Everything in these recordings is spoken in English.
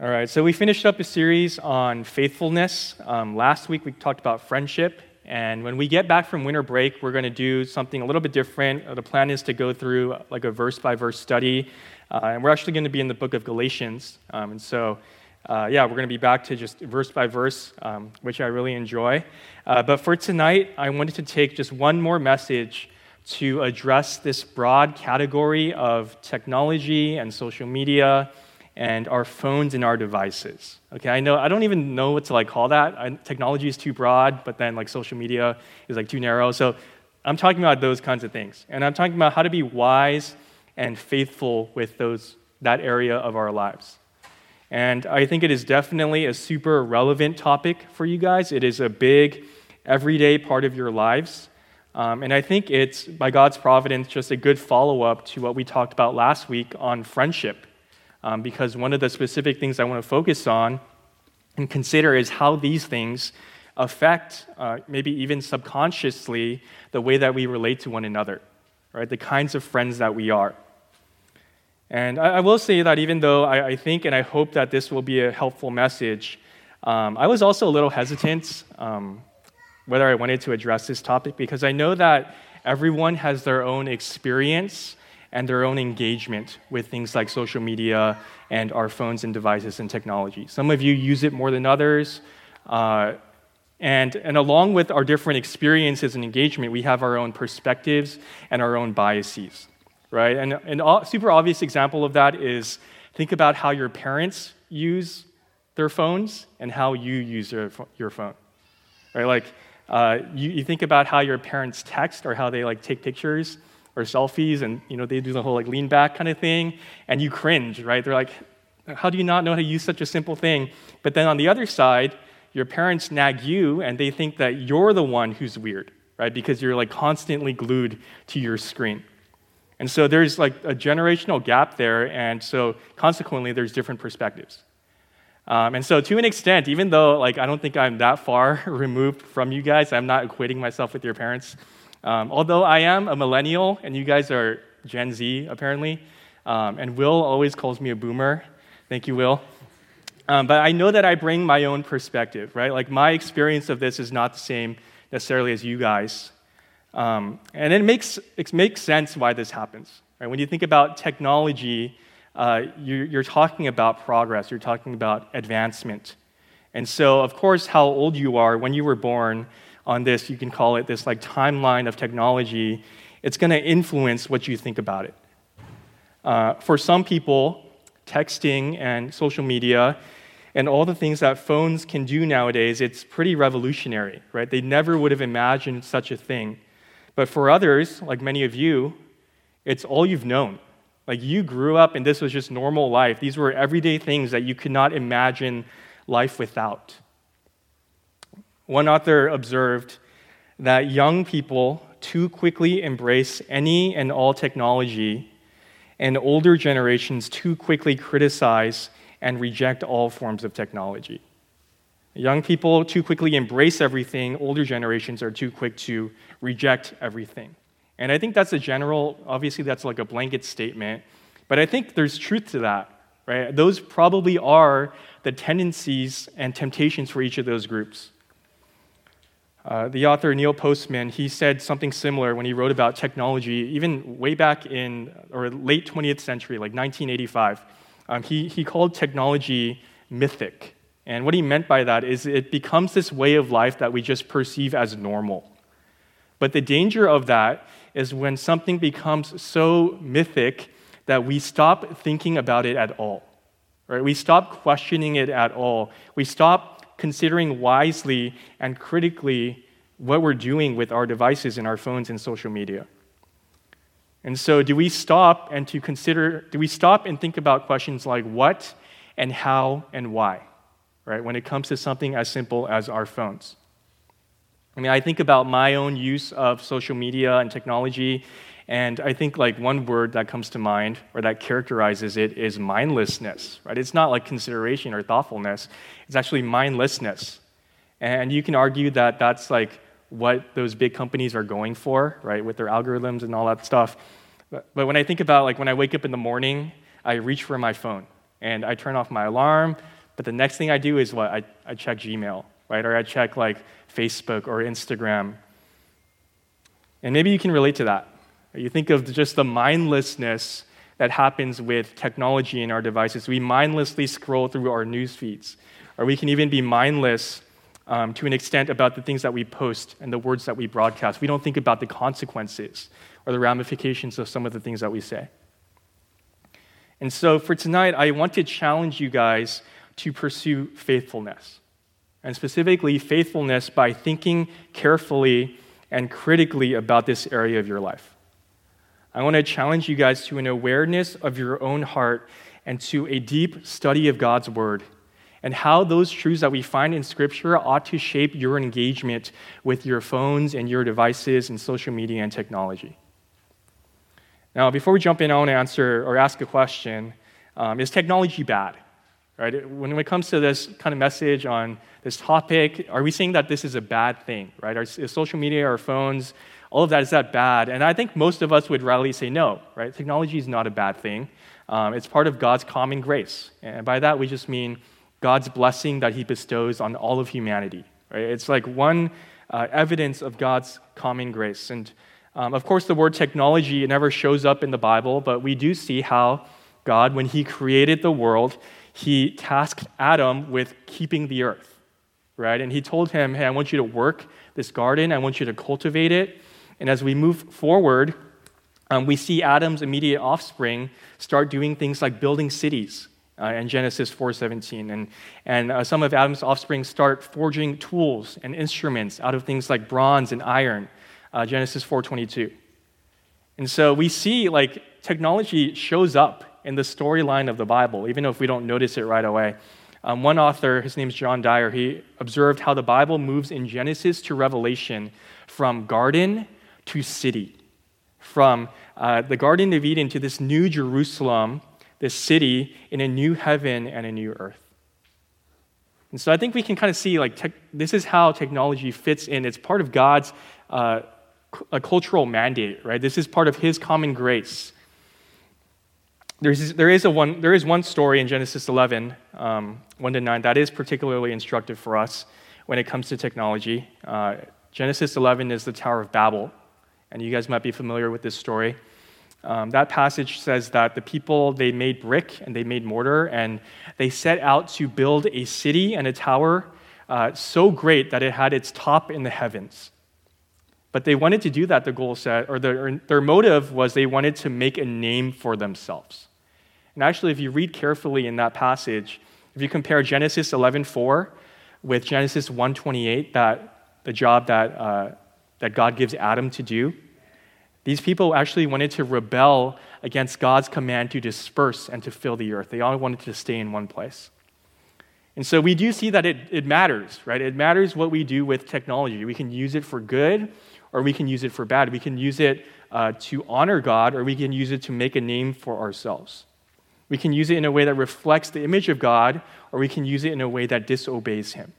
All right, so we finished up a series on faithfulness. Um, last week we talked about friendship, and when we get back from winter break, we're going to do something a little bit different. Uh, the plan is to go through like a verse by verse study, uh, and we're actually going to be in the book of Galatians. Um, and so, uh, yeah, we're going to be back to just verse by verse, um, which I really enjoy. Uh, but for tonight, I wanted to take just one more message to address this broad category of technology and social media and our phones and our devices. Okay, I know I don't even know what to like call that. I, technology is too broad, but then like social media is like too narrow. So I'm talking about those kinds of things, and I'm talking about how to be wise and faithful with those that area of our lives. And I think it is definitely a super relevant topic for you guys. It is a big, everyday part of your lives. Um, and I think it's, by God's providence, just a good follow up to what we talked about last week on friendship um, because one of the specific things I want to focus on and consider is how these things affect, uh, maybe even subconsciously, the way that we relate to one another, right? The kinds of friends that we are. And I, I will say that even though I, I, think and I hope that this will be a helpful message, um, I was also a little hesitant um, whether I wanted to address this topic because I know that everyone has their own experience and their own engagement with things like social media and our phones and devices and technology. Some of you use it more than others. Uh, and, and along with our different experiences and engagement, we have our own perspectives and our own biases, right? And a super obvious example of that is think about how your parents use their phones and how you use your, your phone, right? Like, uh, you, you think about how your parents text or how they like take pictures or selfies and you know they do the whole like lean back kind of thing and you cringe right? They're like how do you not know how to use such a simple thing? But then on the other side your parents nag you and they think that you're the one who's weird right? Because you're like constantly glued to your screen. And so there's like a generational gap there and so consequently there's different perspectives. Um, and so to an extent even though like i don't think i'm that far removed from you guys i'm not equating myself with your parents um, although I am a millennial and you guys are Gen Z, apparently, um, and Will always calls me a boomer. Thank you, Will. Um, but I know that I bring my own perspective, right? Like my experience of this is not the same necessarily as you guys. Um, and it makes, it makes sense why this happens. Right? When you think about technology, uh, you're, you're talking about progress, you're talking about advancement. And so, of course, how old you are when you were born on this, you can call it this like timeline of technology, it's going to influence what you think about it. Uh, for some people, texting and social media and all the things that phones can do nowadays, it's pretty revolutionary, right? They never would have imagined such a thing. But for others, like many of you, it's all you've known. Like you grew up and this was just normal life. These were everyday things that you could not imagine life without. One author observed that young people too quickly embrace any and all technology, and older generations too quickly criticize and reject all forms of technology. Young people too quickly embrace everything, older generations are too quick to reject everything. And I think that's a general, obviously, that's like a blanket statement, but I think there's truth to that, right? Those probably are the tendencies and temptations for each of those groups. Uh, the author Neil Postman, he said something similar when he wrote about technology, even way back in or late 20th century, like 1985. Um, he, he called technology mythic. And what he meant by that is it becomes this way of life that we just perceive as normal. But the danger of that is when something becomes so mythic that we stop thinking about it at all. Right? We stop questioning it at all. We stop considering wisely and critically what we're doing with our devices and our phones and social media. And so, do we stop and to consider, do we stop and think about questions like what and how and why, right, when it comes to something as simple as our phones? I mean, I think about my own use of social media and technology and I think like one word that comes to mind or that characterizes it is mindlessness, right? It's not like consideration or thoughtfulness. It's actually mindlessness. And you can argue that that's like what those big companies are going for, right, with their algorithms and all that stuff. But, but when I think about like when I wake up in the morning, I reach for my phone, and I turn off my alarm, but the next thing I do is what? I, I check Gmail, right? Or I check like Facebook or Instagram. And maybe you can relate to that. You think of just the mindlessness that happens with technology in our devices. We mindlessly scroll through our news feeds, or we can even be mindless um, to an extent about the things that we post and the words that we broadcast. We don't think about the consequences or the ramifications of some of the things that we say. And so for tonight, I want to challenge you guys to pursue faithfulness. And specifically, faithfulness by thinking carefully and critically about this area of your life. I want to challenge you guys to an awareness of your own heart and to a deep study of God's word and how those truths that we find in Scripture ought to shape your engagement with your phones and your devices and social media and technology. Now, before we jump in, I want to answer or ask a question um, Is technology bad? Right? When it comes to this kind of message on this topic, are we saying that this is a bad thing? Right? Is social media, our phones, all of that, is that bad? And I think most of us would readily say no, right? Technology is not a bad thing. Um, it's part of God's common grace. And by that, we just mean God's blessing that He bestows on all of humanity. Right? It's like one uh, evidence of God's common grace. And um, of course, the word technology never shows up in the Bible, but we do see how God, when He created the world, He tasked Adam with keeping the earth, right? And He told him, Hey, I want you to work this garden, I want you to cultivate it. And as we move forward, um, we see Adam's immediate offspring start doing things like building cities, uh, in Genesis 4:17, and and uh, some of Adam's offspring start forging tools and instruments out of things like bronze and iron, uh, Genesis 4:22. And so we see like technology shows up in the storyline of the Bible, even if we don't notice it right away. Um, one author, his name's John Dyer, he observed how the Bible moves in Genesis to Revelation from garden to city, from uh, the Garden of Eden to this new Jerusalem this city in a new heaven and a new earth. And so I think we can kind of see like te- this is how technology fits in. It's part of God's uh, a cultural mandate, right? This is part of His common grace. There's, there, is a one, there is one story in Genesis 11, um, 1 to 9, that is particularly instructive for us when it comes to technology. Uh, Genesis 11 is the Tower of Babel, and you guys might be familiar with this story. Um, that passage says that the people they made brick and they made mortar and they set out to build a city and a tower uh, so great that it had its top in the heavens. But they wanted to do that, the goal set, or their, their motive was they wanted to make a name for themselves. And actually, if you read carefully in that passage, if you compare Genesis 11:4 with Genesis 1:28, that the job that, uh, that God gives Adam to do, these people actually wanted to rebel against God's command to disperse and to fill the earth. They all wanted to stay in one place. And so we do see that it, it matters, right? It matters what we do with technology. We can use it for good or we can use it for bad. We can use it uh, to honor God or we can use it to make a name for ourselves. We can use it in a way that reflects the image of God or we can use it in a way that disobeys Him.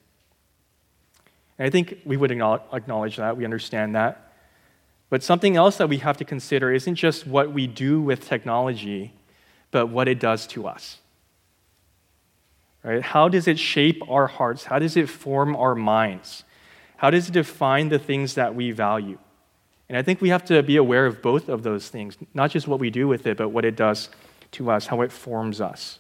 And I think we would acknowledge that. We understand that. But something else that we have to consider isn't just what we do with technology, but what it does to us. Right? How does it shape our hearts? How does it form our minds? How does it define the things that we value? And I think we have to be aware of both of those things, not just what we do with it, but what it does to us, how it forms us.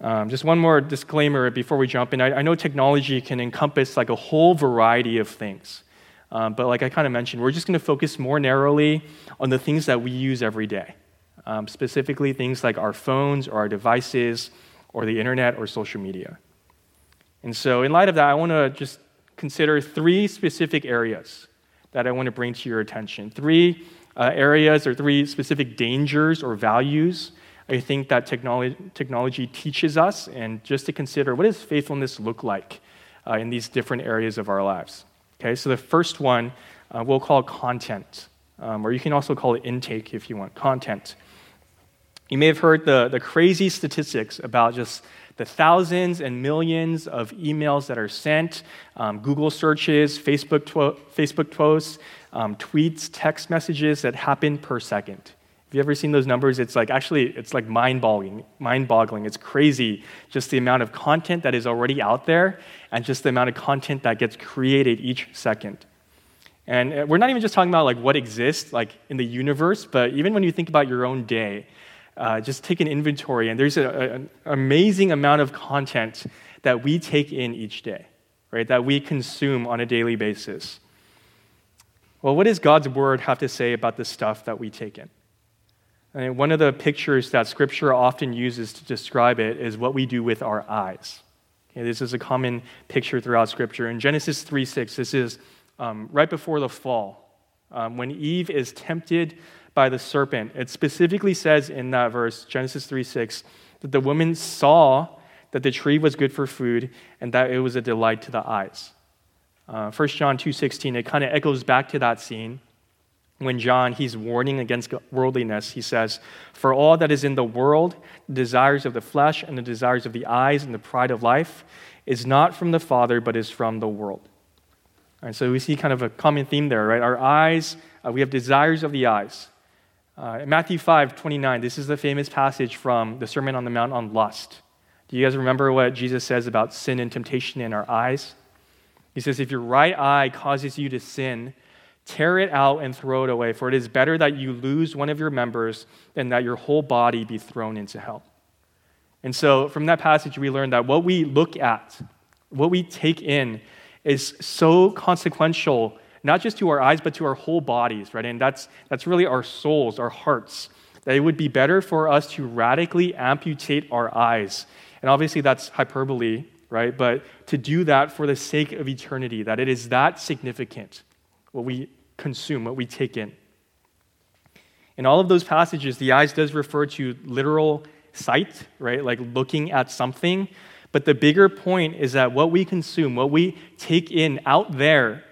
Um, just one more disclaimer before we jump in. I, I know technology can encompass like a whole variety of things. Um, but like I kind of mentioned, we're just going to focus more narrowly on the things that we use every day, um, specifically things like our phones or our devices or the internet or social media. And so, in light of that, I want to just consider three specific areas that I want to bring to your attention. Three uh, areas or three specific dangers or values I think that technology, technology teaches us, and just to consider what does faithfulness look like uh, in these different areas of our lives. Okay, so the first one uh, we'll call content, um, or you can also call it intake if you want, content. You may have heard the, the crazy statistics about just the thousands and millions of emails that are sent, um, Google searches, Facebook, Facebook posts, um, tweets, text messages that happen per second. Have you ever seen those numbers? It's like actually, it's like mind-boggling. Mind-boggling. It's crazy, just the amount of content that is already out there, and just the amount of content that gets created each second. And uh, we're not even just talking about like what exists like in the universe, but even when you think about your own day, uh, just take an inventory, and there's an amazing amount of content that we take in each day, right? That we consume on a daily basis. Well, what does God's word have to say about the stuff that we take in? One of the pictures that Scripture often uses to describe it is what we do with our eyes. Okay, this is a common picture throughout Scripture. In Genesis 3 6, this is um, right before the fall. Um, when Eve is tempted by the serpent, it specifically says in that verse, Genesis 3 6, that the woman saw that the tree was good for food and that it was a delight to the eyes. Uh, 1 John 2.16, it kind of echoes back to that scene when John, he's warning against worldliness, he says, For all that is in the world, the desires of the flesh and the desires of the eyes and the pride of life, is not from the Father, but is from the world. And so we see kind of a common theme there, right? Our eyes, uh, we have desires of the eyes. Uh, Matthew 5, 29, this is the famous passage from the Sermon on the Mount on lust. Do you guys remember what Jesus says about sin and temptation in our eyes? He says, If your right eye causes you to sin, Tear it out and throw it away, for it is better that you lose one of your members than that your whole body be thrown into hell. And so, from that passage, we learn that what we look at, what we take in, is so consequential, not just to our eyes, but to our whole bodies, right? And that's, that's really our souls, our hearts. That it would be better for us to radically amputate our eyes. And obviously, that's hyperbole, right? But to do that for the sake of eternity, that it is that significant, what we consume, what we take in. In all of those passages, the eyes does refer to literal sight, right? Like looking at something. But the bigger point is that what we consume, what we take in out there,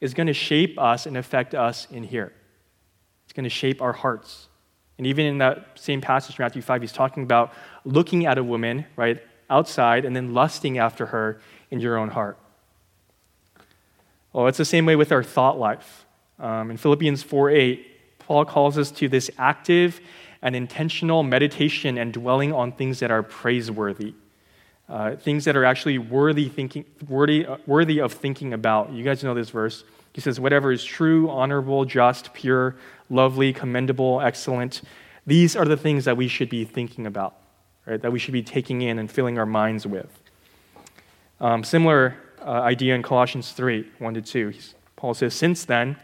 is going to shape us and affect us in here. It's going to shape our hearts. And even in that same passage, from Matthew 5, he's talking about looking at a woman, right, outside, and then lusting after her in your own heart. Well, it's the same way with our thought life. Um, in Philippians 4:8, Paul calls us to this active and intentional meditation and dwelling on things that are praiseworthy, uh, things that are actually worthy, thinking, worthy, uh, worthy of thinking about. You guys know this verse. He says, Whatever is true, honorable, just, pure, lovely, commendable, excellent, these are the things that we should be thinking about, right? that we should be taking in and filling our minds with. Um, similar uh, idea in Colossians 3 1 to 2. Paul says, Since then,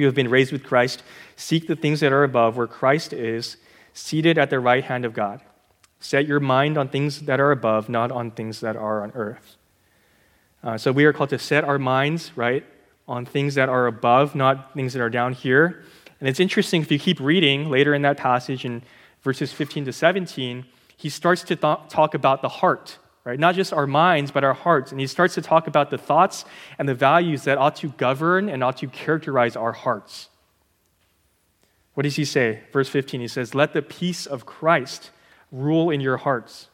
you have been raised with Christ. Seek the things that are above, where Christ is, seated at the right hand of God. Set your mind on things that are above, not on things that are on earth. Uh, so we are called to set our minds, right, on things that are above, not things that are down here. And it's interesting if you keep reading later in that passage in verses 15 to 17, he starts to th- talk about the heart right? Not just our minds, but our hearts. And he starts to talk about the thoughts and the values that ought to govern and ought to characterize our hearts. What does he say? Verse 15, he says, Let the peace of Christ rule in your hearts.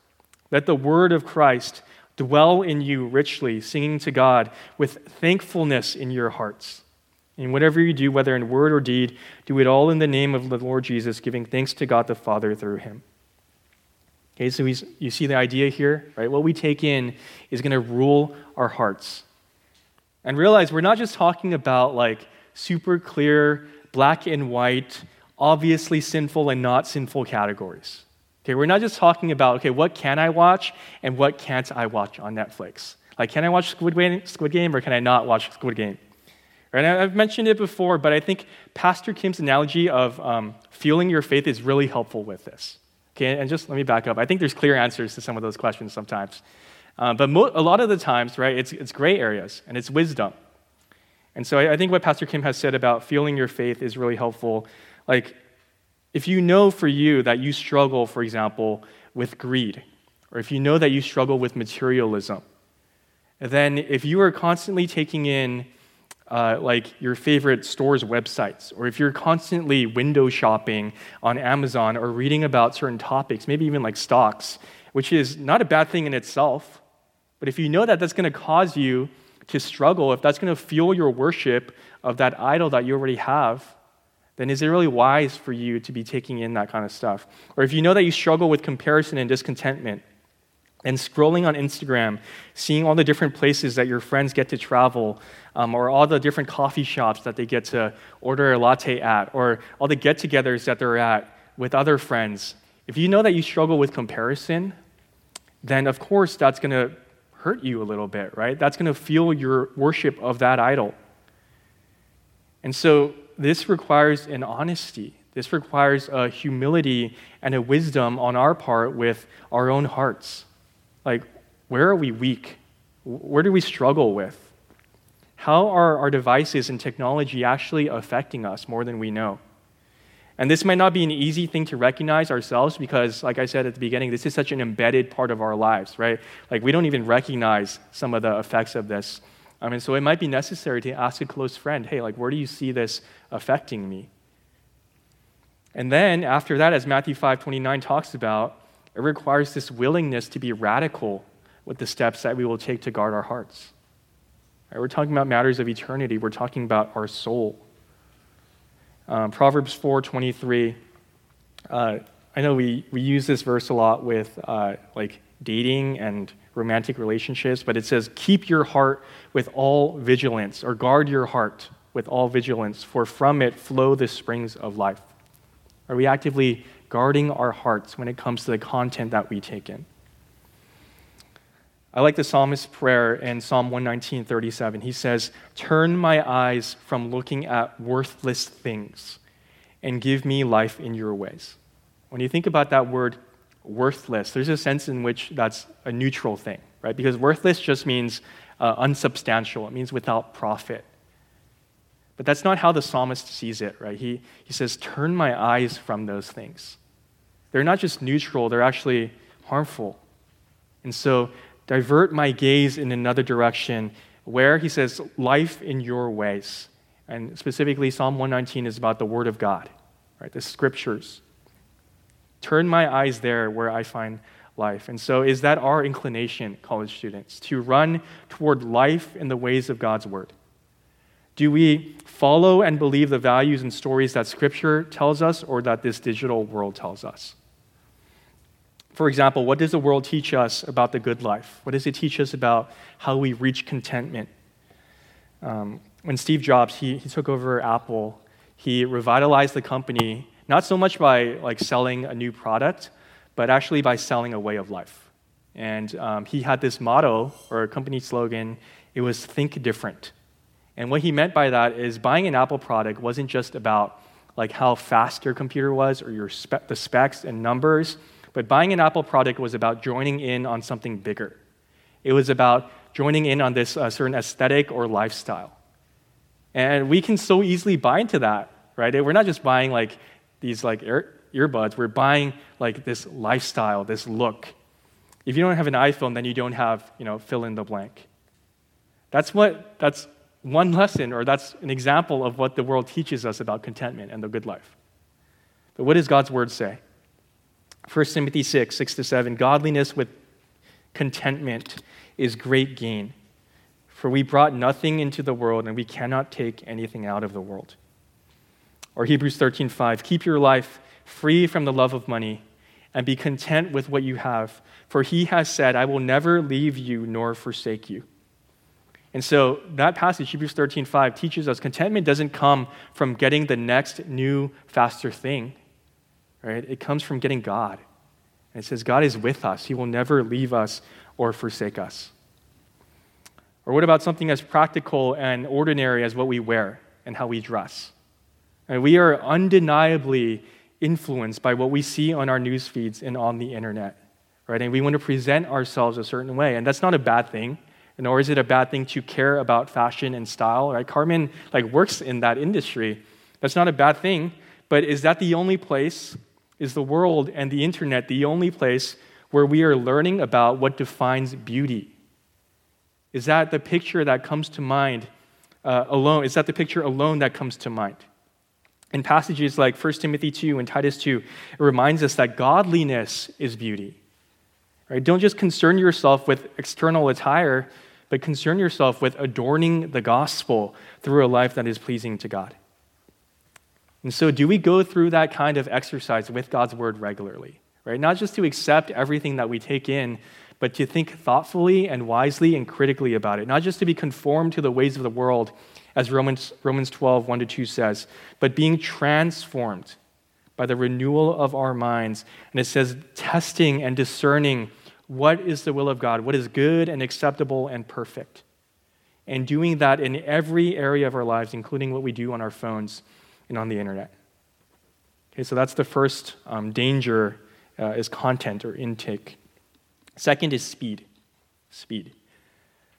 Let the word of Christ dwell in you richly, singing to God with thankfulness in your hearts. And whatever you do, whether in word or deed, do it all in the name of the Lord Jesus, giving thanks to God the Father through him. Okay, so you see the idea here, right? What we take in is going to rule our hearts. And realize we're not just talking about like super clear, black and white, obviously sinful and not sinful categories. Okay, we're not just talking about, okay, what can I watch and what can't I watch on Netflix? Like, can I watch Squid Game, or can I not watch Squid Game? Right? I've mentioned it before, but I think Pastor Kim's analogy of um, fueling your faith is really helpful with this. Okay, and just let me back up. I think there's clear answers to some of those questions sometimes. Uh, but mo- a lot of the times, right, it's, it's gray areas and it's wisdom. And so I, I think what Pastor Kim has said about feeling your faith is really helpful. Like, if you know for you that you struggle, for example, with greed, or if you know that you struggle with materialism, then if you are constantly taking in uh, like your favorite store's websites, or if you're constantly window shopping on Amazon or reading about certain topics, maybe even like stocks, which is not a bad thing in itself, but if you know that that's going to cause you to struggle, if that's going to fuel your worship of that idol that you already have, then is it really wise for you to be taking in that kind of stuff? Or if you know that you struggle with comparison and discontentment, and scrolling on Instagram, seeing all the different places that your friends get to travel, um, or all the different coffee shops that they get to order a latte at, or all the get togethers that they're at with other friends, if you know that you struggle with comparison, then of course that's going to hurt you a little bit, right? That's going to fuel your worship of that idol. And so this requires an honesty. This requires a humility and a wisdom on our part with our own hearts. Like, where are we weak? Where do we struggle with? How are our devices and technology actually affecting us more than we know? And this might not be an easy thing to recognize ourselves because, like I said at the beginning, this is such an embedded part of our lives, right? Like, we don't even recognize some of the effects of this. I mean, so it might be necessary to ask a close friend, hey, like, where do you see this affecting me? And then after that, as Matthew 5 29 talks about, it requires this willingness to be radical with the steps that we will take to guard our hearts. Right, we're talking about matters of eternity, we're talking about our soul. Um, Proverbs 4:23. Uh, I know we, we use this verse a lot with uh, like dating and romantic relationships, but it says, "Keep your heart with all vigilance, or guard your heart with all vigilance, for from it flow the springs of life." Are we actively guarding our hearts when it comes to the content that we take in. I like the psalmist's prayer in Psalm 119:37. He says, "Turn my eyes from looking at worthless things and give me life in your ways." When you think about that word worthless, there's a sense in which that's a neutral thing, right? Because worthless just means uh, unsubstantial. It means without profit. But that's not how the psalmist sees it, right? He, he says, Turn my eyes from those things. They're not just neutral, they're actually harmful. And so, divert my gaze in another direction where he says, life in your ways. And specifically, Psalm 119 is about the Word of God, right? The scriptures. Turn my eyes there where I find life. And so, is that our inclination, college students, to run toward life in the ways of God's Word? Do we follow and believe the values and stories that Scripture tells us or that this digital world tells us? For example, what does the world teach us about the good life? What does it teach us about how we reach contentment? Um, when Steve Jobs he, he took over Apple, he revitalized the company not so much by like selling a new product, but actually by selling a way of life. And um, he had this motto or company slogan. It was "Think different." And what he meant by that is buying an Apple product wasn't just about like how fast your computer was or your spe- the specs and numbers but buying an Apple product was about joining in on something bigger. It was about joining in on this uh, certain aesthetic or lifestyle. And we can so easily buy into that, right? We're not just buying like these like ear- earbuds, we're buying like this lifestyle, this look. If you don't have an iPhone, then you don't have, you know, fill in the blank. That's what that's one lesson or that's an example of what the world teaches us about contentment and the good life. But what does God's word say? 1 Timothy 6, 6 to 7 Godliness with contentment is great gain. For we brought nothing into the world, and we cannot take anything out of the world. Or Hebrews 13, 5 Keep your life free from the love of money, and be content with what you have. For he has said, I will never leave you nor forsake you. And so that passage, Hebrews 13, 5, teaches us contentment doesn't come from getting the next new, faster thing right? It comes from getting God. And it says, God is with us, He will never leave us or forsake us. Or what about something as practical and ordinary as what we wear and how we dress? And we are undeniably influenced by what we see on our news feeds and on the internet, right? And we want to present ourselves a certain way, and that's not a bad thing. Nor is it a bad thing to care about fashion and style, right? Carmen like works in that industry. That's not a bad thing, but is that the only place is the world and the internet the only place where we are learning about what defines beauty? Is that the picture that comes to mind uh, alone? Is that the picture alone that comes to mind? In passages like 1 Timothy 2 and Titus 2, it reminds us that godliness is beauty. Right? Don't just concern yourself with external attire, but concern yourself with adorning the gospel through a life that is pleasing to God. And so, do we go through that kind of exercise with God's word regularly? Right? Not just to accept everything that we take in, but to think thoughtfully and wisely and critically about it. Not just to be conformed to the ways of the world, as Romans, Romans 12, 1 to 2 says, but being transformed by the renewal of our minds. And it says, testing and discerning what is the will of God, what is good and acceptable and perfect. And doing that in every area of our lives, including what we do on our phones and on the internet. Okay, so that's the first um, danger uh, is content or intake. Second is speed. Speed.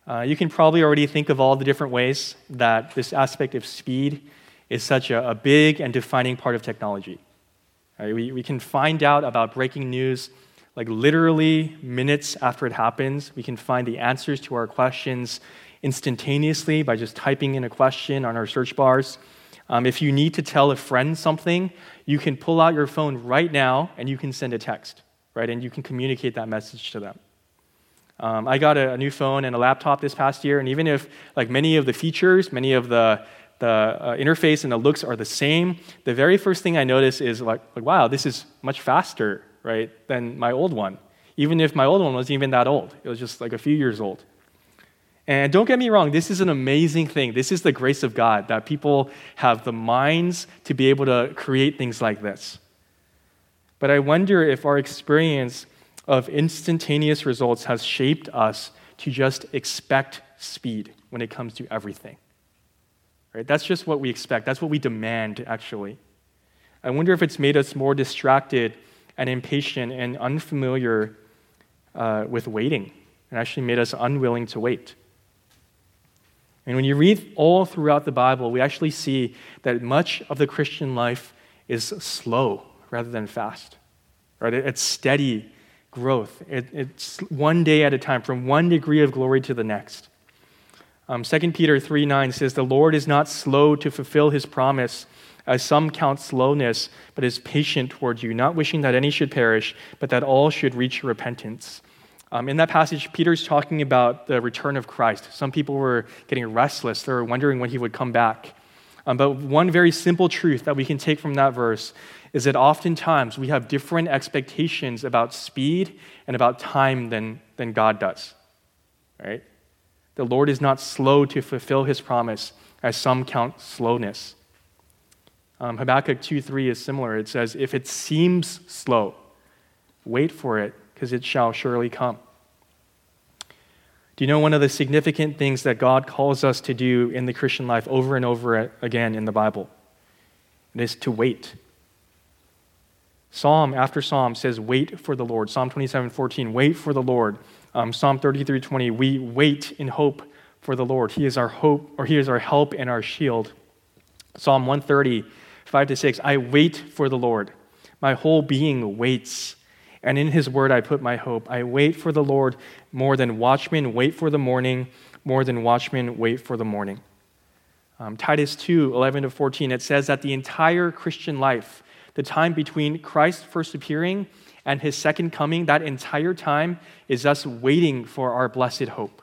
Uh, you can probably already think of all the different ways that this aspect of speed is such a, a big and defining part of technology. Right, we, we can find out about breaking news like literally minutes after it happens. We can find the answers to our questions instantaneously by just typing in a question on our search bars. Um, if you need to tell a friend something, you can pull out your phone right now and you can send a text, right? And you can communicate that message to them. Um, I got a, a, new phone and a laptop this past year, and even if like many of the features, many of the the uh, interface and the looks are the same, the very first thing I notice is like, like, wow, this is much faster, right, than my old one. Even if my old one wasn't even that old, it was just like a few years old. And don't get me wrong, this is an amazing thing. This is the grace of God that people have the minds to be able to create things like this. But I wonder if our experience of instantaneous results has shaped us to just expect speed when it comes to everything. Right? That's just what we expect. That's what we demand, actually. I wonder if it's made us more distracted and impatient and unfamiliar uh, with waiting, and actually made us unwilling to wait. And when you read all throughout the Bible, we actually see that much of the Christian life is slow rather than fast. Right? It's steady growth. It, it's one day at a time, from one degree of glory to the next. Um, 2 Peter 3 9 says, The Lord is not slow to fulfill his promise, as some count slowness, but is patient towards you, not wishing that any should perish, but that all should reach repentance. Um, in that passage, Peter's talking about the return of Christ. Some people were getting restless, they were wondering when he would come back. Um, but one very simple truth that we can take from that verse is that oftentimes we have different expectations about speed and about time than, than God does. Right? The Lord is not slow to fulfill his promise, as some count slowness. Um, Habakkuk 2 3 is similar. It says, If it seems slow, wait for it, because it shall surely come. Do you know one of the significant things that God calls us to do in the Christian life over and over again in the Bible? It is to wait. Psalm after psalm says, Wait for the Lord. Psalm 27 14, wait for the Lord. Um, psalm 33 20, we wait in hope for the Lord. He is our hope, or He is our help and our shield. Psalm 130, 5 to 6, I wait for the Lord. My whole being waits. And in His word I put my hope. I wait for the Lord more than watchmen wait for the morning, more than watchmen wait for the morning. Um, Titus 2, 11 to 14, it says that the entire Christian life, the time between Christ's first appearing and his second coming, that entire time is us waiting for our blessed hope.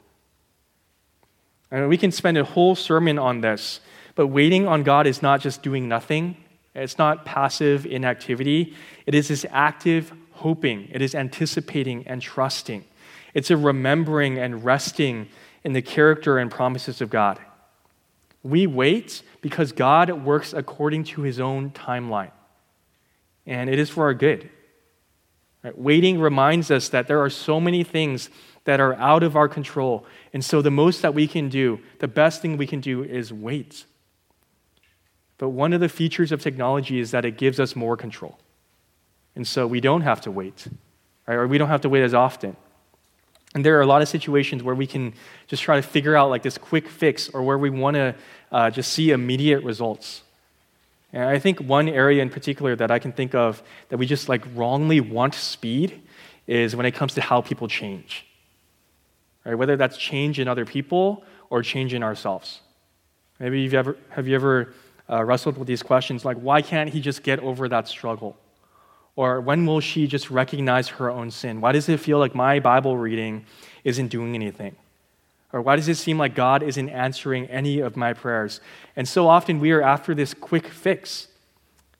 And we can spend a whole sermon on this, but waiting on God is not just doing nothing. It's not passive inactivity. It is this active hoping. It is anticipating and trusting. It's a remembering and resting in the character and promises of God. We wait because God works according to his own timeline and it is for our good. Right? Waiting reminds us that there are so many things that are out of our control. And so, the most that we can do, the best thing we can do is wait. But one of the features of technology is that it gives us more control. And so, we don't have to wait, right? or we don't have to wait as often. And there are a lot of situations where we can just try to figure out like this quick fix or where we want to uh, just see immediate results. And I think one area in particular that I can think of that we just like wrongly want speed is when it comes to how people change. Right? Whether that's change in other people or change in ourselves. Maybe you've ever, have you ever uh, wrestled with these questions like, why can't he just get over that struggle? Or when will she just recognize her own sin? Why does it feel like my Bible reading isn't doing anything? Or why does it seem like God isn't answering any of my prayers? And so often we are after this quick fix.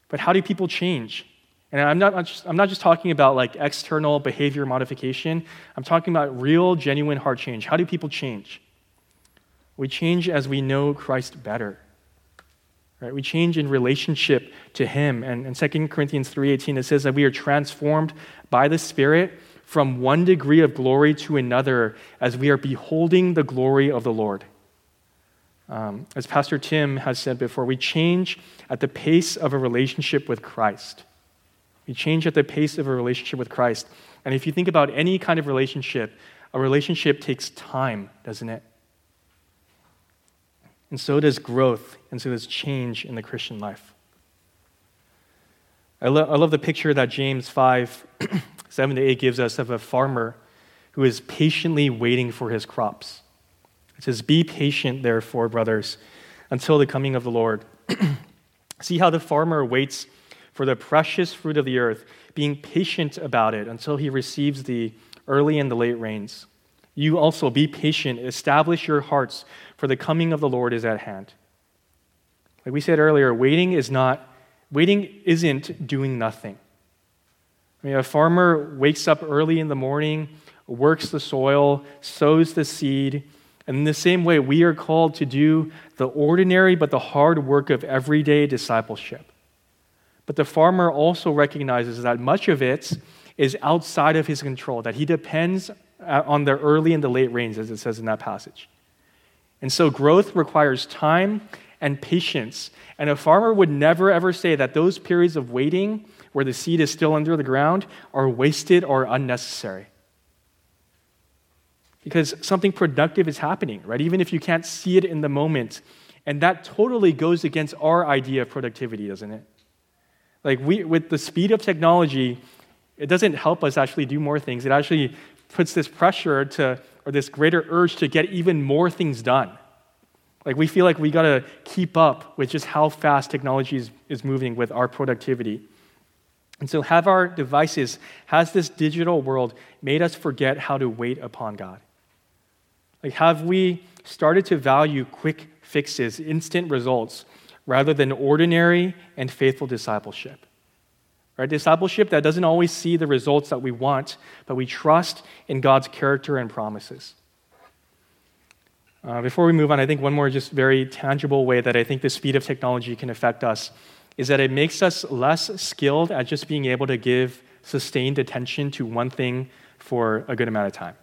But how do people change? And I'm not, just, I'm not just talking about like external behavior modification. I'm talking about real, genuine heart change. How do people change? We change as we know Christ better. Right? We change in relationship to Him. And in 2 Corinthians 3.18, it says that we are transformed by the Spirit from one degree of glory to another as we are beholding the glory of the Lord. Um, as Pastor Tim has said before, we change at the pace of a relationship with Christ. We change at the pace of a relationship with Christ. And if you think about any kind of relationship, a relationship takes time, doesn't it? And so does growth, and so does change in the Christian life. I, lo- I love the picture that James 5 7 to 8 gives us of a farmer who is patiently waiting for his crops. It says, Be patient, therefore, brothers, until the coming of the Lord. See how the farmer waits for the precious fruit of the earth, being patient about it until he receives the early and the late rains. You also be patient, establish your hearts, for the coming of the Lord is at hand. Like we said earlier, waiting is not waiting isn't doing nothing. I mean, a farmer wakes up early in the morning, works the soil, sows the seed, and in the same way, we are called to do the ordinary but the hard work of everyday discipleship. But the farmer also recognizes that much of it is outside of his control, that he depends Uh, on the early and the late rains, as it says in that passage. And so growth requires time and patience. And a farmer would never ever say that those periods of waiting where the seed is still under the ground are wasted or unnecessary. Because something productive is happening, right? Even if you can't see it in the moment. And that totally goes against our idea of productivity, doesn't it? Like, we, with the speed of technology, it doesn't help us actually do more things. It actually puts this pressure to, or this greater urge to get even more things done. Like, we feel like we got to keep up with just how fast technology is, is moving with our productivity. And so, have our devices, has this digital world made us forget how to wait upon God? Like, have we started to value quick fixes, instant results, rather than ordinary and faithful discipleship. Right? Discipleship that doesn't always see the results that we want, but we trust in God's character and promises. Uh, before we move on, I think one more just very tangible way that I think the speed of technology can affect us is that it makes us less skilled at just being able to give sustained attention to one thing for a good amount of time.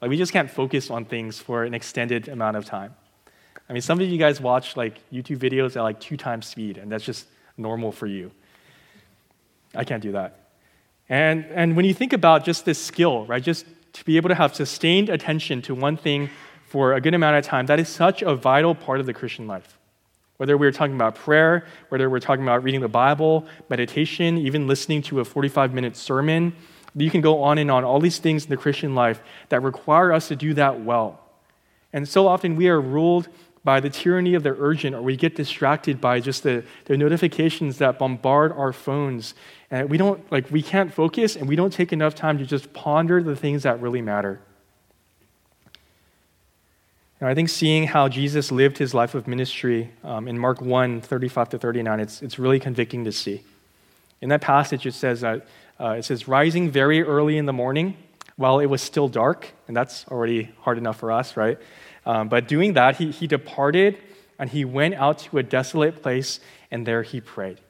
Like we just can't focus on things for an extended amount of time. I mean, some of you guys watch like YouTube videos at like two times speed, and that's just normal for you. I can't do that. And, and when you think about just this skill, right, just to be able to have sustained attention to one thing for a good amount of time, that is such a vital part of the Christian life. Whether we're talking about prayer, whether we're talking about reading the Bible, meditation, even listening to a 45 minute sermon, you can go on and on, all these things in the Christian life that require us to do that well. And so often we are ruled by the tyranny of the urgent, or we get distracted by just the, the notifications that bombard our phones. And we don't, like, we can't focus and we don't take enough time to just ponder the things that really matter. And I think seeing how Jesus lived his life of ministry um, in Mark 1 35 to 39, it's, it's really convicting to see. In that passage, it says that uh, it says, rising very early in the morning while it was still dark, and that's already hard enough for us, right? Um, but doing that, he, he departed and he went out to a desolate place and there he prayed.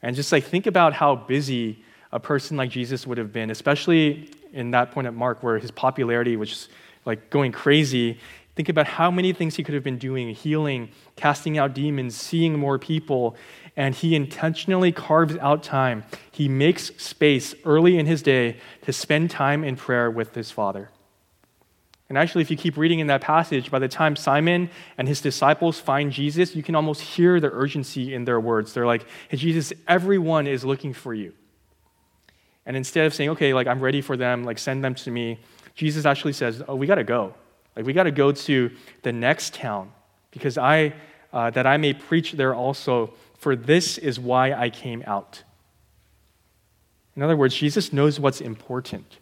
And just like think about how busy a person like Jesus would have been, especially in that point at Mark where his popularity was just like going crazy. Think about how many things he could have been doing healing, casting out demons, seeing more people. And he intentionally carves out time. He makes space early in his day to spend time in prayer with his Father. And actually, if you keep reading in that passage, by the time Simon and his disciples find Jesus, you can almost hear the urgency in their words. They're like, hey, Jesus, everyone is looking for you. And instead of saying, okay, like, I'm ready for them, like, send them to me, Jesus actually says, oh, we got to go. Like, we got to go to the next town because I, uh, that I may preach there also, for this is why I came out. In other words, Jesus knows what's important.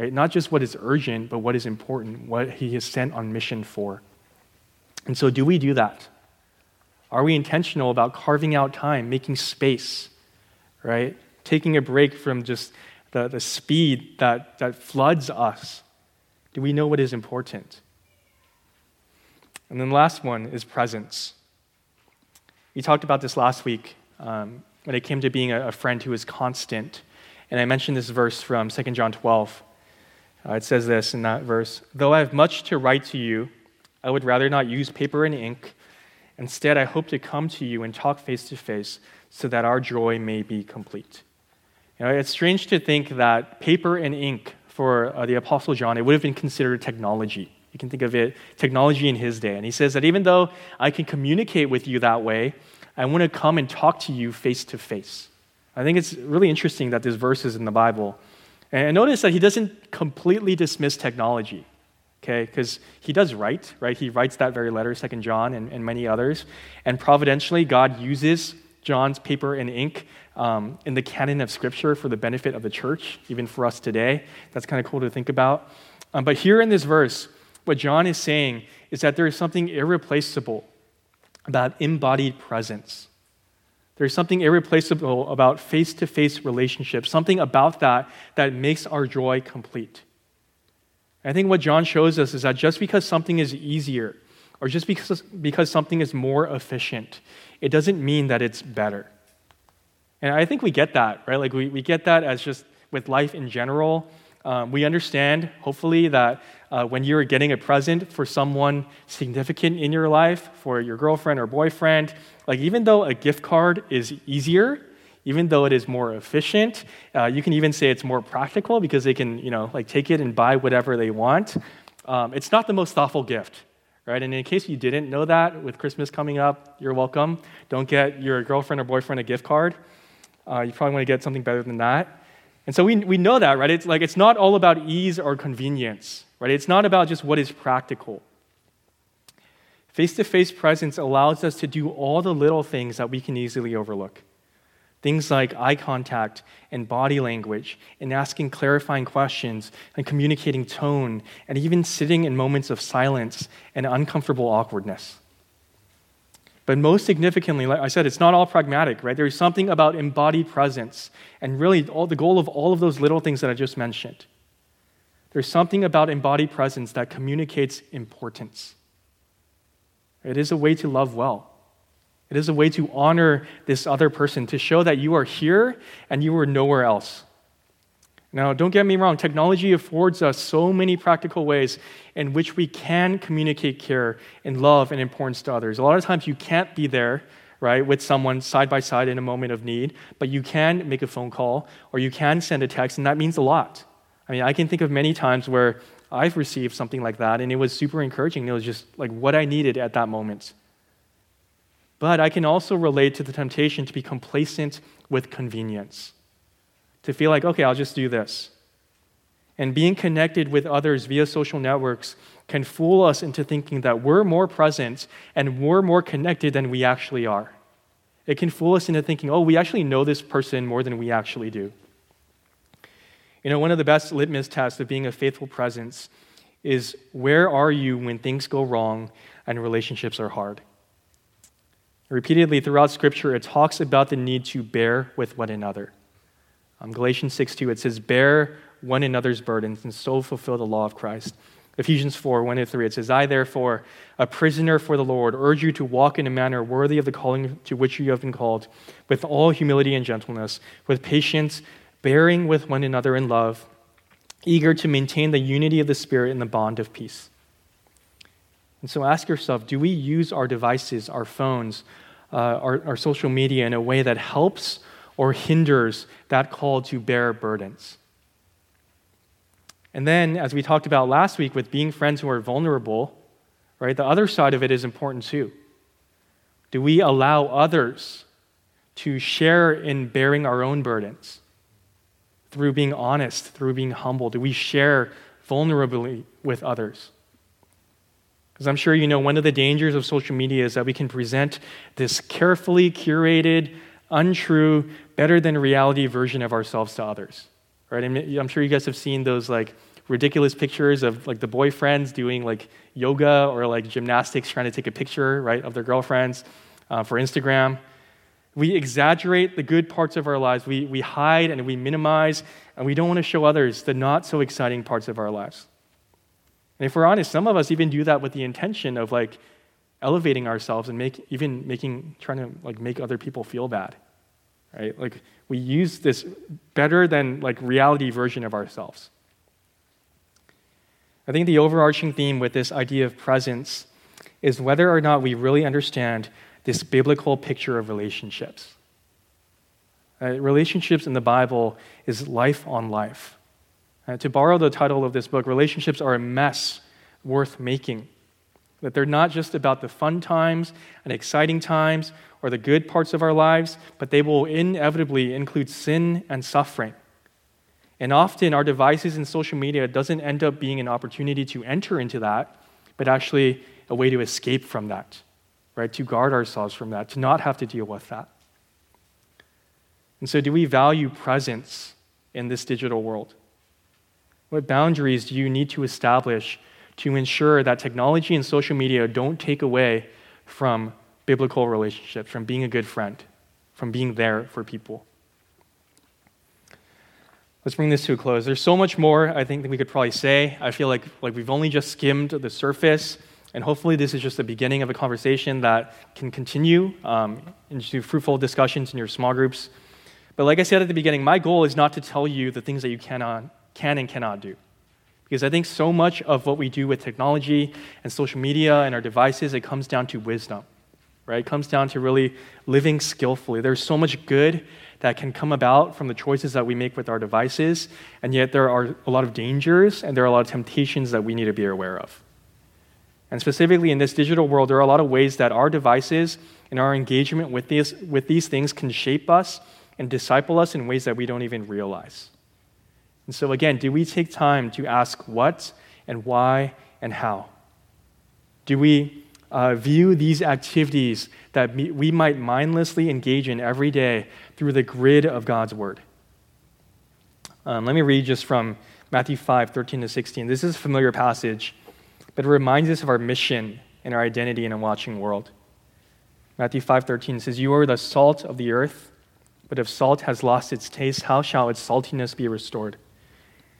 Right? Not just what is urgent, but what is important, what he is sent on mission for. And so, do we do that? Are we intentional about carving out time, making space, right? Taking a break from just the, the speed that, that floods us? Do we know what is important? And then the last one is presence. We talked about this last week um, when it came to being a, a, friend who is constant. And I mentioned this verse from 2 John 12. Uh, it says this in that verse Though I have much to write to you, I would rather not use paper and ink. Instead, I hope to come to you and talk face to face so that our joy may be complete. You know, it's strange to think that paper and ink for uh, the Apostle John, it would have been considered technology. You can think of it technology in his day. And he says that even though I can communicate with you that way, I want to come and talk to you face to face. I think it's really interesting that this verse is in the Bible. And notice that he doesn't completely dismiss technology, okay? Because he does write, right? He writes that very letter, Second John, and, and many others. And providentially, God uses John's paper and ink um, in the canon of Scripture for the benefit of the church, even for us today. That's kind of cool to think about. Um, but here in this verse, what John is saying is that there is something irreplaceable about embodied presence. There's something irreplaceable about face to face relationships, something about that that makes our joy complete. I think what John shows us is that just because something is easier or just because, because something is more efficient, it doesn't mean that it's better. And I think we get that, right? Like we, we get that as just with life in general. Um, we understand, hopefully, that uh, when you're getting a present for someone significant in your life, for your girlfriend or boyfriend, like even though a gift card is easier, even though it is more efficient, uh, you can even say it's more practical because they can, you know, like take it and buy whatever they want. Um, it's not the most thoughtful gift, right? And in case you didn't know that, with Christmas coming up, you're welcome. Don't get your girlfriend or boyfriend a gift card. Uh, you probably want to get something better than that. And so we, we know that, right? It's like it's not all about ease or convenience, right? It's not about just what is practical. Face to face presence allows us to do all the little things that we can easily overlook. Things like eye contact and body language, and asking clarifying questions, and communicating tone, and even sitting in moments of silence and uncomfortable awkwardness. But most significantly, like I said, it's not all pragmatic, right? There's something about embodied presence, and really all, the goal of all of those little things that I just mentioned. There's something about embodied presence that communicates importance. It is a way to love well. It is a way to honor this other person, to show that you are here and you are nowhere else. Now, don't get me wrong, technology affords us so many practical ways in which we can communicate care and love and importance to others. A lot of times you can't be there, right, with someone side by side in a moment of need, but you can make a phone call or you can send a text, and that means a lot. I mean, I can think of many times where I've received something like that, and it was super encouraging. It was just like what I needed at that moment. But I can also relate to the temptation to be complacent with convenience to feel like, okay, I'll just do this. And being connected with others via social networks can fool us into thinking that we're more present and we're more connected than we actually are. It can fool us into thinking, oh, we actually know this person more than we actually do. You know, one of the best litmus tests of being a faithful presence is where are you when things go wrong and relationships are hard? Repeatedly throughout Scripture, it talks about the need to bear with one another. Um, Galatians 6 2, it says, Bear one another's burdens and so fulfill the law of Christ. Ephesians 4 1 3, it says, I, therefore, a prisoner for the Lord, urge you to walk in a manner worthy of the calling to which you have been called, with all humility and gentleness, with patience, bearing with one another in love, eager to maintain the unity of the Spirit in the bond of peace. And so ask yourself do we use our devices, our phones, uh, our, our social media in a way that helps or hinders that call to bear burdens. And then, as we talked about last week with being friends who are vulnerable, right, the other side of it is important too. Do we allow others to share in bearing our own burdens? Through being honest, through being humble, do we share vulnerably with others? Because I'm sure you know one of the dangers of social media is that we can present this carefully curated, untrue, better than reality version of ourselves to others. Right? I'm sure you guys have seen those like ridiculous pictures of like the boyfriends doing like yoga or like gymnastics trying to take a picture, right, of their girlfriends. uh, for Instagram. We exaggerate the good parts of our lives. We, we hide and we minimize, and we don't want to show others the not so exciting parts of our lives. And if we're honest, some of us even do that with the intention of like elevating ourselves and make, even making, trying to like make other people feel bad, right? Like we use this better than like reality version of ourselves. I think the overarching theme with this idea of presence is whether or not we really understand this biblical picture of relationships. Uh, relationships in the Bible is life on life. Uh, to borrow the title of this book, relationships are a mess worth making. That they're not just about the fun times and exciting times or the good parts of our lives, but they will inevitably include sin and suffering. And often our devices and social media doesn't end up being an opportunity to enter into that, but actually a way to escape from that, right? To guard ourselves from that, to not have to deal with that. And so, do we value presence in this digital world? What boundaries do you need to establish to ensure that technology and social media don't take away from biblical relationships, from being a good friend, from being there for people? Let's bring this to a close. There's so much more I think that we could probably say. I feel like, like we've only just skimmed the surface, and hopefully, this is just the beginning of a conversation that can continue um, into fruitful discussions in your small groups. But like I said at the beginning, my goal is not to tell you the things that you cannot can and cannot do. Because I think so much of what we do with technology and social media and our devices, it comes down to wisdom, right? It comes down to really living skillfully. There's so much good that can come about from the choices that we make with our devices, and yet there are a lot of dangers and there are a lot of temptations that we need to be aware of. And specifically in this digital world, there are a lot of ways that our devices and our engagement with these, with these things can shape us and disciple us in ways that we don't even realize. And so, again, do we take time to ask what and why and how? Do we uh, view these activities that we might mindlessly engage in every day through the grid of God's Word? Um, let me read just from Matthew 5 13 to 16. This is a familiar passage, but it reminds us of our mission and our identity in a watching world. Matthew 5:13 says, "You are the salt of the earth, but if salt has lost its taste, how shall its saltiness be restored?"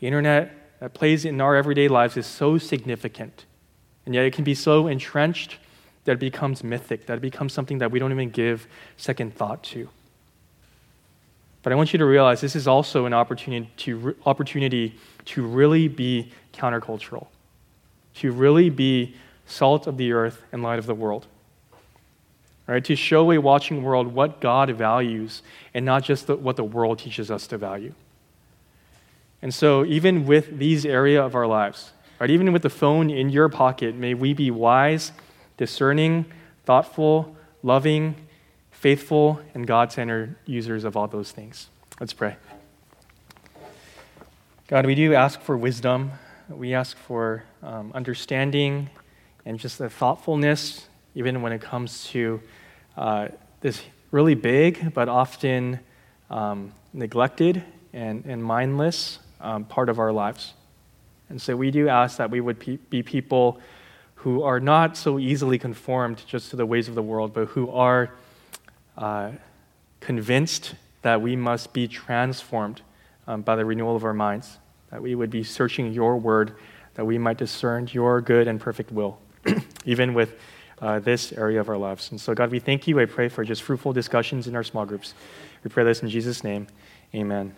the internet that plays in our everyday lives is so significant. And yet it can be so entrenched that it becomes mythic, that it becomes something that we don't even give second thought to. But I want you to realize this is also an opportunity to, opportunity to really be countercultural, to really be salt of the earth and light of the world. Right, to show a watching world what God values and not just the, what the world teaches us to value. And so, even with these area of our lives, right, even with the phone in your pocket, may we be wise, discerning, thoughtful, loving, faithful, and God centered users of all those things. Let's pray. God, we do ask for wisdom. We ask for um, understanding and just the thoughtfulness, even when it comes to uh, this really big but often um, neglected and, and mindless um, part of our lives. And so we do ask that we would pe- be people who are not so easily conformed just to the ways of the world, but who are uh, convinced that we must be transformed um, by the renewal of our minds, that we would be searching your word, that we might discern your good and perfect will, even with uh, this area of our lives. And so, God, we thank you. I pray for just fruitful discussions in our small groups. We pray this in Jesus' name. Amen.